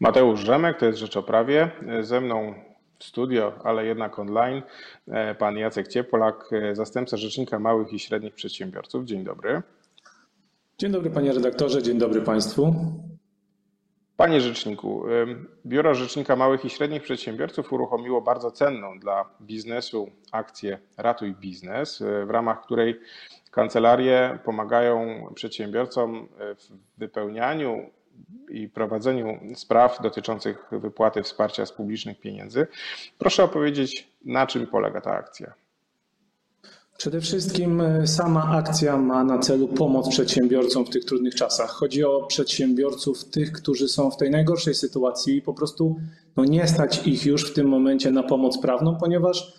Mateusz Rzemek, to jest Rzecz o Prawie. Ze mną w studio, ale jednak online, pan Jacek Ciepolak, zastępca Rzecznika Małych i Średnich Przedsiębiorców. Dzień dobry. Dzień dobry panie redaktorze, dzień dobry państwu. Panie Rzeczniku, Biuro Rzecznika Małych i Średnich Przedsiębiorców uruchomiło bardzo cenną dla biznesu akcję Ratuj Biznes, w ramach której kancelarie pomagają przedsiębiorcom w wypełnianiu i prowadzeniu spraw dotyczących wypłaty wsparcia z publicznych pieniędzy. Proszę opowiedzieć, na czym polega ta akcja. Przede wszystkim e, sama akcja ma na celu pomoc przedsiębiorcom w tych trudnych czasach. Chodzi o przedsiębiorców, tych, którzy są w tej najgorszej sytuacji i po prostu no, nie stać ich już w tym momencie na pomoc prawną, ponieważ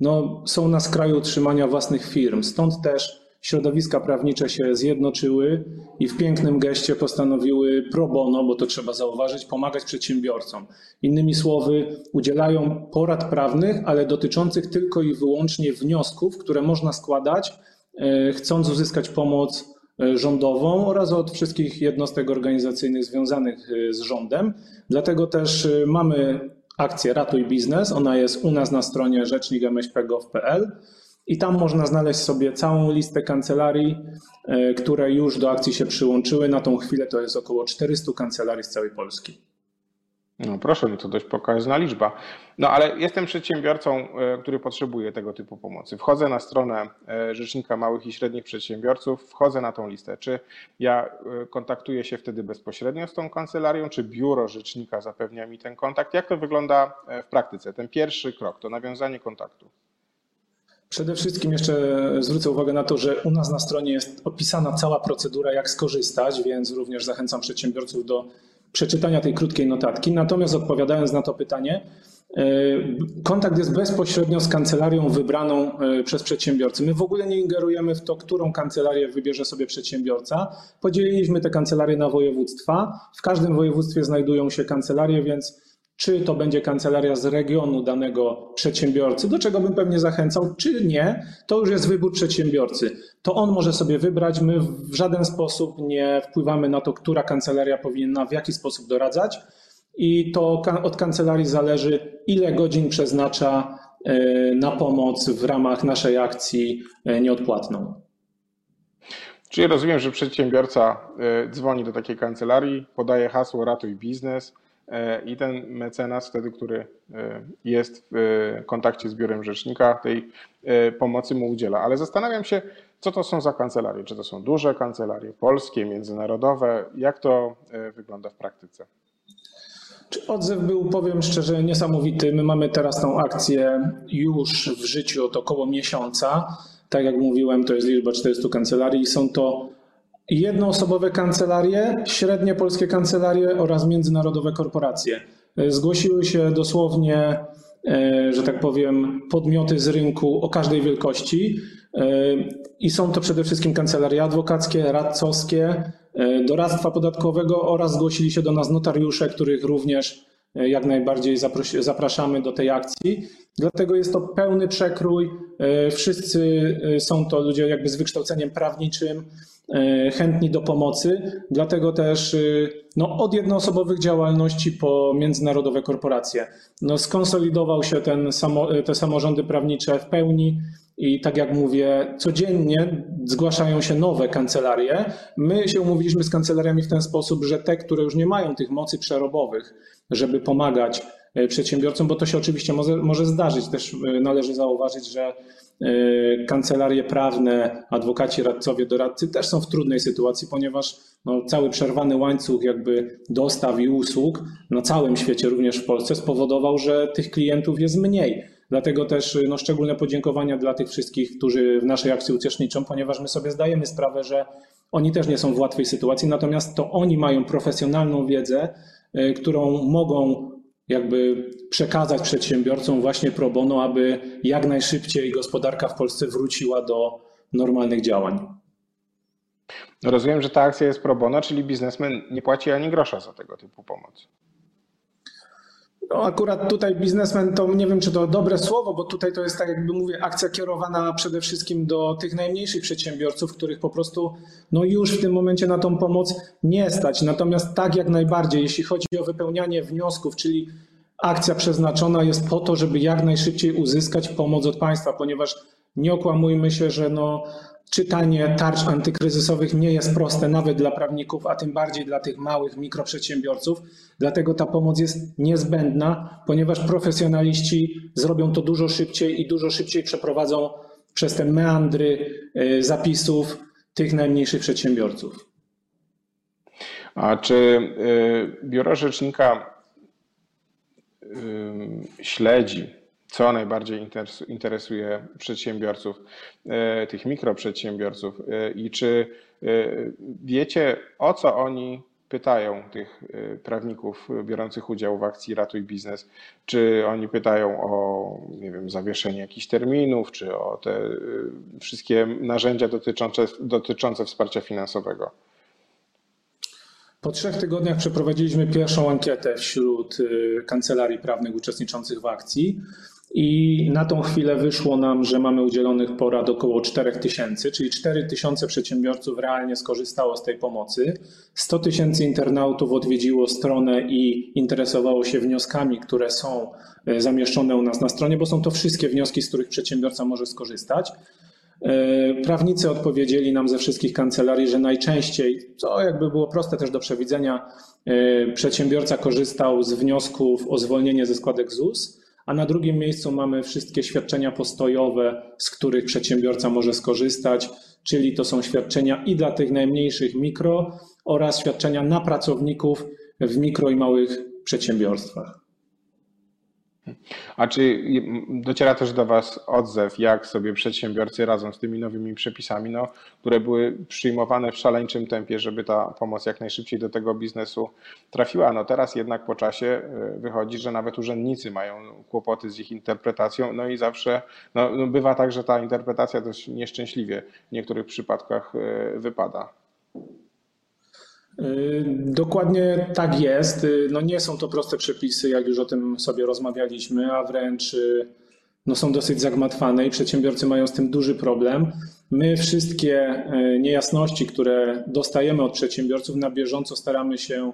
no, są na skraju utrzymania własnych firm. Stąd też środowiska prawnicze się zjednoczyły i w pięknym geście postanowiły pro bono, bo to trzeba zauważyć, pomagać przedsiębiorcom. Innymi słowy, udzielają porad prawnych, ale dotyczących tylko i wyłącznie wniosków, które można składać, e, chcąc uzyskać pomoc e, rządową oraz od wszystkich jednostek organizacyjnych związanych e, z rządem. Dlatego też mamy akcję Ratuj Biznes. Ona jest u nas na stronie rzecznik.mśp.gov.pl. I tam można znaleźć sobie całą listę kancelarii, e, które już do akcji się przyłączyły. Na tą chwilę to jest około 400 kancelarii z całej Polski. No proszę, no to dość pokaźna liczba. No ale jestem przedsiębiorcą, e, który potrzebuje tego typu pomocy. Wchodzę na stronę e, Rzecznika Małych i Średnich Przedsiębiorców, wchodzę na tą listę. Czy ja kontaktuję się wtedy bezpośrednio z tą kancelarią, czy biuro rzecznika zapewnia mi ten kontakt? Jak to wygląda w praktyce? Ten pierwszy krok to nawiązanie kontaktu. Przede wszystkim jeszcze zwrócę uwagę na to, że u nas na stronie jest opisana cała procedura, jak skorzystać, więc również zachęcam przedsiębiorców do przeczytania tej krótkiej notatki. Natomiast odpowiadając na to pytanie, e, kontakt jest bezpośrednio z kancelarią wybraną e, przez przedsiębiorcę. My w ogóle nie ingerujemy w to, którą kancelarię wybierze sobie przedsiębiorca. Podzieliliśmy te kancelarie na województwa. W każdym województwie znajdują się kancelarie, więc czy to będzie kancelaria z regionu danego przedsiębiorcy, do czego bym pewnie zachęcał, czy nie, to już jest wybór przedsiębiorcy. To on może sobie wybrać. My w żaden sposób nie wpływamy na to, która kancelaria powinna w jaki sposób doradzać. I to od kancelarii zależy, ile godzin przeznacza e, na pomoc w ramach naszej akcji e, nieodpłatną. Czyli rozumiem, że przedsiębiorca e, dzwoni do takiej kancelarii, podaje hasło ratuj biznes i ten mecenas wtedy, który e, jest w kontakcie z biurem rzecznika, tej e, pomocy mu udziela. Ale zastanawiam się, co to są za kancelarie? Czy to są duże kancelarie, polskie, międzynarodowe? Jak to wygląda w praktyce? Czy odzew był, powiem szczerze, niesamowity. My mamy teraz tą akcję już w życiu od około miesiąca. Tak jak mówiłem, to jest liczba 400 kancelarii są to jednoosobowe kancelarie, średnie polskie kancelarie oraz międzynarodowe korporacje. Zgłosiły się dosłownie, e, że tak powiem, podmioty z rynku o każdej wielkości e, i są to przede wszystkim kancelarie adwokackie, radcowskie, e, doradztwa podatkowego oraz zgłosili się do nas notariusze, których również jak najbardziej zapraszamy do tej akcji. Dlatego jest to pełny przekrój. Wszyscy są to ludzie jakby z wykształceniem prawniczym, E, chętni do pomocy, dlatego też y, no, od jednoosobowych działalności po międzynarodowe korporacje. No, skonsolidował się ten samo, te samorządy prawnicze w pełni i tak jak mówię, codziennie zgłaszają się nowe kancelarie. My się umówiliśmy z kancelariami w ten sposób, że te, które już nie mają tych mocy przerobowych, żeby pomagać e, przedsiębiorcom, bo to się oczywiście może, może zdarzyć. Też e, należy zauważyć, że E, kancelarie prawne, adwokaci, radcowie, doradcy też są w trudnej sytuacji, ponieważ no, cały przerwany łańcuch jakby dostaw i usług na całym świecie, również w Polsce, spowodował, że tych klientów jest mniej. Dlatego też no, szczególne podziękowania dla tych wszystkich, którzy w naszej akcji uczestniczą, ponieważ my sobie zdajemy sprawę, że oni też nie są w łatwej sytuacji, natomiast to oni mają profesjonalną wiedzę, e, którą mogą jakby przekazać przedsiębiorcom właśnie pro bono, aby jak najszybciej gospodarka w Polsce wróciła do normalnych działań. Rozumiem, że ta akcja jest pro bono, czyli biznesmen nie płaci ani grosza za tego typu pomoc. No akurat tutaj biznesmen to nie wiem, czy to dobre słowo, bo tutaj to jest tak jakby mówię, akcja kierowana przede wszystkim do tych najmniejszych przedsiębiorców, których po prostu no już w tym momencie na tą pomoc nie stać. Natomiast tak jak najbardziej, jeśli chodzi o wypełnianie wniosków, czyli akcja przeznaczona jest po to, żeby jak najszybciej uzyskać pomoc od państwa, ponieważ nie okłamujmy się, że no, czytanie tarcz antykryzysowych nie jest proste nawet dla prawników, a tym bardziej dla tych małych mikroprzedsiębiorców. Dlatego ta pomoc jest niezbędna, ponieważ profesjonaliści zrobią to dużo szybciej i dużo szybciej przeprowadzą przez te meandry y, zapisów tych najmniejszych przedsiębiorców. A czy y, biuro rzecznika śledzi co najbardziej interesuje przedsiębiorców, e, tych mikroprzedsiębiorców e, i czy e, wiecie, o co oni pytają tych prawników biorących udział w akcji Ratuj Biznes? Czy oni pytają o, nie wiem, zawieszenie jakichś terminów, czy o te wszystkie narzędzia dotyczące, dotyczące wsparcia finansowego? Po trzech tygodniach przeprowadziliśmy pierwszą ankietę wśród kancelarii prawnych uczestniczących w akcji. I na tą chwilę wyszło nam, że mamy udzielonych porad około 4 tysięcy, czyli 4 tysiące przedsiębiorców realnie skorzystało z tej pomocy. 100 tysięcy internautów odwiedziło stronę i interesowało się wnioskami, które są e, zamieszczone u nas na stronie, bo są to wszystkie wnioski, z których przedsiębiorca może skorzystać. E, prawnicy odpowiedzieli nam ze wszystkich kancelarii, że najczęściej, co jakby było proste też do przewidzenia, e, przedsiębiorca korzystał z wniosków o zwolnienie ze składek ZUS a na drugim miejscu mamy wszystkie świadczenia postojowe, z których przedsiębiorca może skorzystać, czyli to są świadczenia i dla tych najmniejszych mikro oraz świadczenia na pracowników w mikro i małych przedsiębiorstwach. A czy dociera też do Was odzew, jak sobie przedsiębiorcy radzą z tymi nowymi przepisami, no, które były przyjmowane w szaleńczym tempie, żeby ta pomoc jak najszybciej do tego biznesu trafiła? No teraz jednak po czasie e, wychodzi, że nawet urzędnicy mają kłopoty z ich interpretacją, no i zawsze no, no bywa tak, że ta interpretacja dość nieszczęśliwie w niektórych przypadkach e, wypada. Y, dokładnie tak jest. Y, no nie są to proste przepisy, jak już o tym sobie rozmawialiśmy, a wręcz y, no są dosyć zagmatwane i przedsiębiorcy mają z tym duży problem. My wszystkie niejasności, które dostajemy od przedsiębiorców na bieżąco staramy się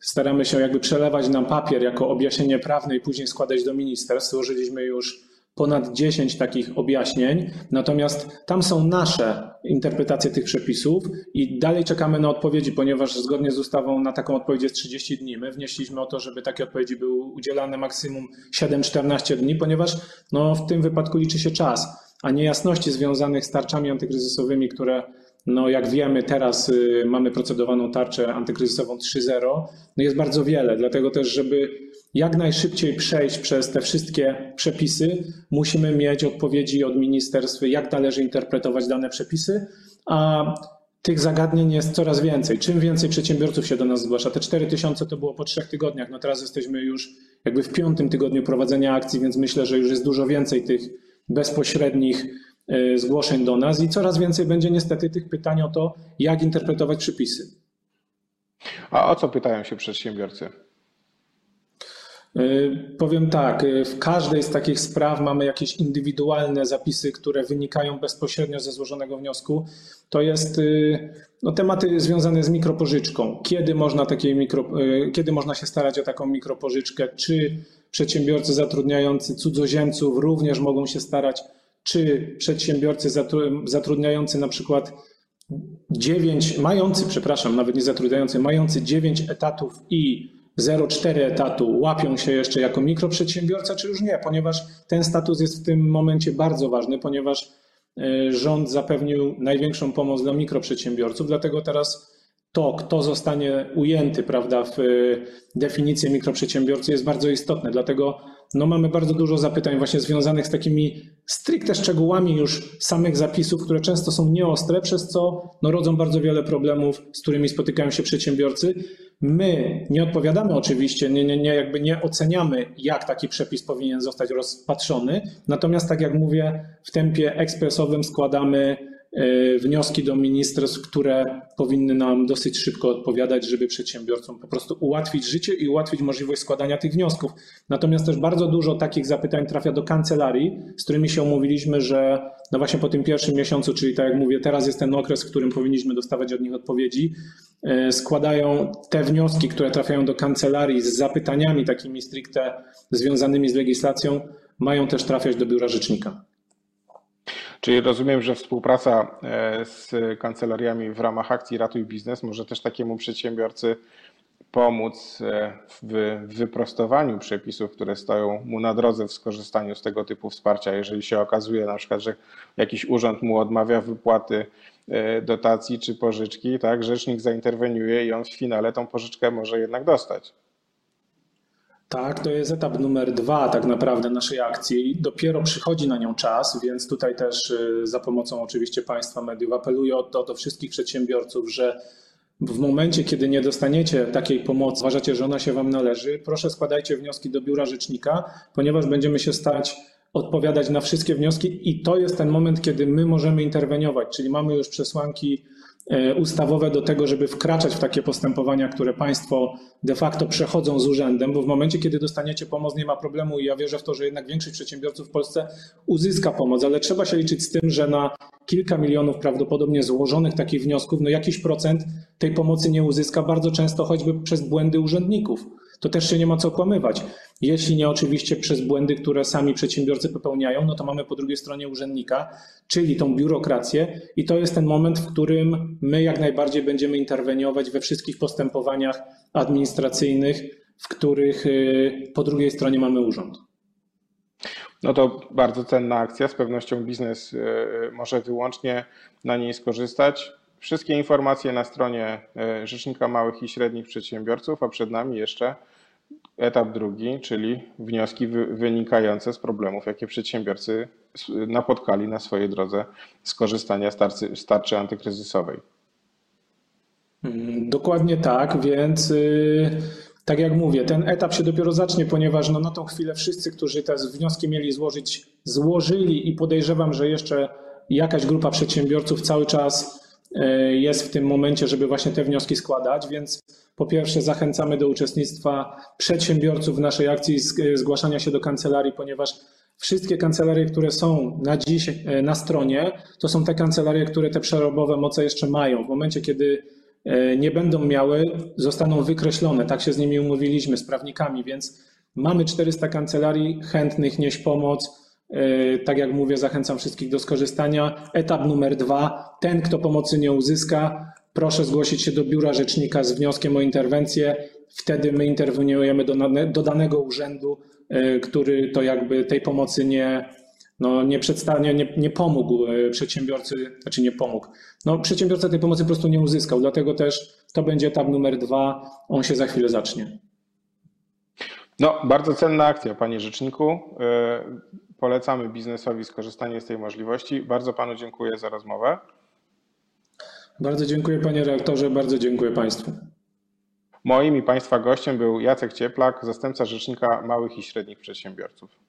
staramy się jakby przelewać na papier jako objaśnienie prawne i później składać do ministerstw. Złożyliśmy już ponad 10 takich objaśnień, natomiast tam są nasze interpretacje tych przepisów i dalej czekamy na odpowiedzi, ponieważ zgodnie z ustawą na taką odpowiedź jest 30 dni. My wnieśliśmy o to, żeby takie odpowiedzi były udzielane maksimum 7-14 dni, ponieważ no, w tym wypadku liczy się czas, a niejasności związanych z tarczami antykryzysowymi, które no jak wiemy, teraz y, mamy procedowaną tarczę antykryzysową 3.0, no jest bardzo wiele, dlatego też, żeby jak najszybciej przejść przez te wszystkie przepisy, musimy mieć odpowiedzi od ministerstw, jak należy interpretować dane przepisy, a tych zagadnień jest coraz więcej. Czym więcej przedsiębiorców się do nas zgłasza, te 4 tysiące to było po trzech tygodniach, no teraz jesteśmy już jakby w piątym tygodniu prowadzenia akcji, więc myślę, że już jest dużo więcej tych bezpośrednich e, zgłoszeń do nas i coraz więcej będzie niestety tych pytań o to, jak interpretować przepisy. A o co pytają się przedsiębiorcy? Y, powiem tak, y, w każdej z takich spraw mamy jakieś indywidualne zapisy, które wynikają bezpośrednio ze złożonego wniosku. To jest y, no, tematy związane z mikropożyczką. Kiedy można, takiej mikro, kiedy można się starać o taką mikropożyczkę? Czy przedsiębiorcy zatrudniający cudzoziemców również mogą się starać? Czy przedsiębiorcy zatrudniający na przykład 9, mający, przepraszam, nawet nie zatrudniający, mający 9 etatów i 0,4 etatu łapią się jeszcze jako mikroprzedsiębiorca, czy już nie, ponieważ ten status jest w tym momencie bardzo ważny, ponieważ e, rząd zapewnił największą pomoc dla mikroprzedsiębiorców, dlatego teraz to, kto zostanie ujęty prawda, w e, definicję mikroprzedsiębiorcy jest bardzo istotne. Dlatego no, mamy bardzo dużo zapytań właśnie związanych z takimi stricte szczegółami już samych zapisów, które często są nieostre, przez co no, rodzą bardzo wiele problemów, z którymi spotykają się przedsiębiorcy. My nie odpowiadamy oczywiście, nie, nie, nie, jakby nie oceniamy, jak taki przepis powinien zostać rozpatrzony. Natomiast, tak jak mówię, w tempie ekspresowym składamy wnioski do ministerstw, które powinny nam dosyć szybko odpowiadać, żeby przedsiębiorcom po prostu ułatwić życie i ułatwić możliwość składania tych wniosków. Natomiast też bardzo dużo takich zapytań trafia do kancelarii, z którymi się umówiliśmy, że no właśnie po tym pierwszym miesiącu, czyli tak jak mówię, teraz jest ten okres, w którym powinniśmy dostawać od nich odpowiedzi, e, składają te wnioski, które trafiają do kancelarii z zapytaniami takimi stricte związanymi z legislacją, mają też trafiać do biura rzecznika. Czyli rozumiem, że współpraca e, z kancelariami w ramach akcji Ratuj Biznes może też takiemu przedsiębiorcy pomóc e, w wyprostowaniu przepisów, które stoją mu na drodze w skorzystaniu z tego typu wsparcia. Jeżeli się okazuje na przykład, że jakiś urząd mu odmawia wypłaty e, dotacji czy pożyczki, tak, rzecznik zainterweniuje i on w finale tą pożyczkę może jednak dostać. Tak, to jest etap numer dwa tak naprawdę naszej akcji. Dopiero przychodzi na nią czas, więc tutaj też y, za pomocą oczywiście Państwa mediów apeluję o to do wszystkich przedsiębiorców, że w momencie, kiedy nie dostaniecie takiej pomocy, uważacie, że ona się Wam należy, proszę składajcie wnioski do biura rzecznika, ponieważ będziemy się starać odpowiadać na wszystkie wnioski i to jest ten moment, kiedy my możemy interweniować, czyli mamy już przesłanki ustawowe do tego, żeby wkraczać w takie postępowania, które państwo de facto przechodzą z urzędem, bo w momencie, kiedy dostaniecie pomoc, nie ma problemu i ja wierzę w to, że jednak większość przedsiębiorców w Polsce uzyska pomoc, ale trzeba się liczyć z tym, że na kilka milionów prawdopodobnie złożonych takich wniosków, no jakiś procent tej pomocy nie uzyska, bardzo często choćby przez błędy urzędników. To też się nie ma co okłamywać. Jeśli nie oczywiście przez błędy, które sami przedsiębiorcy popełniają, no to mamy po drugiej stronie urzędnika, czyli tą biurokrację i to jest ten moment, w którym my jak najbardziej będziemy interweniować we wszystkich postępowaniach administracyjnych, w których y, po drugiej stronie mamy urząd. No to bardzo cenna akcja. Z pewnością biznes y, y, może wyłącznie na niej skorzystać. Wszystkie informacje na stronie Rzecznika Małych i Średnich Przedsiębiorców, a przed nami jeszcze Etap drugi, czyli wnioski wynikające z problemów, jakie przedsiębiorcy napotkali na swojej drodze skorzystania z tarczy antykryzysowej. Mm, dokładnie tak, więc y, tak jak mówię, ten etap się dopiero zacznie, ponieważ no, na tą chwilę wszyscy, którzy te wnioski mieli złożyć, złożyli i podejrzewam, że jeszcze jakaś grupa przedsiębiorców cały czas jest w tym momencie, żeby właśnie te wnioski składać, więc po pierwsze, zachęcamy do uczestnictwa przedsiębiorców w naszej akcji zgłaszania się do kancelarii, ponieważ wszystkie kancelarie, które są na dziś e, na stronie, to są te kancelarie, które te przerobowe moce jeszcze mają. W momencie, kiedy e, nie będą miały, zostaną wykreślone. Tak się z nimi umówiliśmy, z prawnikami, więc mamy 400 kancelarii chętnych nieść pomoc. E, tak jak mówię, zachęcam wszystkich do skorzystania. Etap numer dwa. Ten, kto pomocy nie uzyska, proszę zgłosić się do biura rzecznika z wnioskiem o interwencję. Wtedy my interweniujemy do, do danego urzędu, e, który to jakby tej pomocy nie, no nie przedstawia, nie, nie pomógł e, przedsiębiorcy, znaczy nie pomógł. No, przedsiębiorca tej pomocy po prostu nie uzyskał, dlatego też to będzie etap numer dwa, on się za chwilę zacznie. No, bardzo cenna akcja, panie rzeczniku. E, polecamy biznesowi skorzystanie z tej możliwości. Bardzo panu dziękuję za rozmowę. Bardzo dziękuję panie reaktorze, bardzo dziękuję państwu. Moim i państwa gościem był Jacek Cieplak, zastępca rzecznika małych i średnich przedsiębiorców.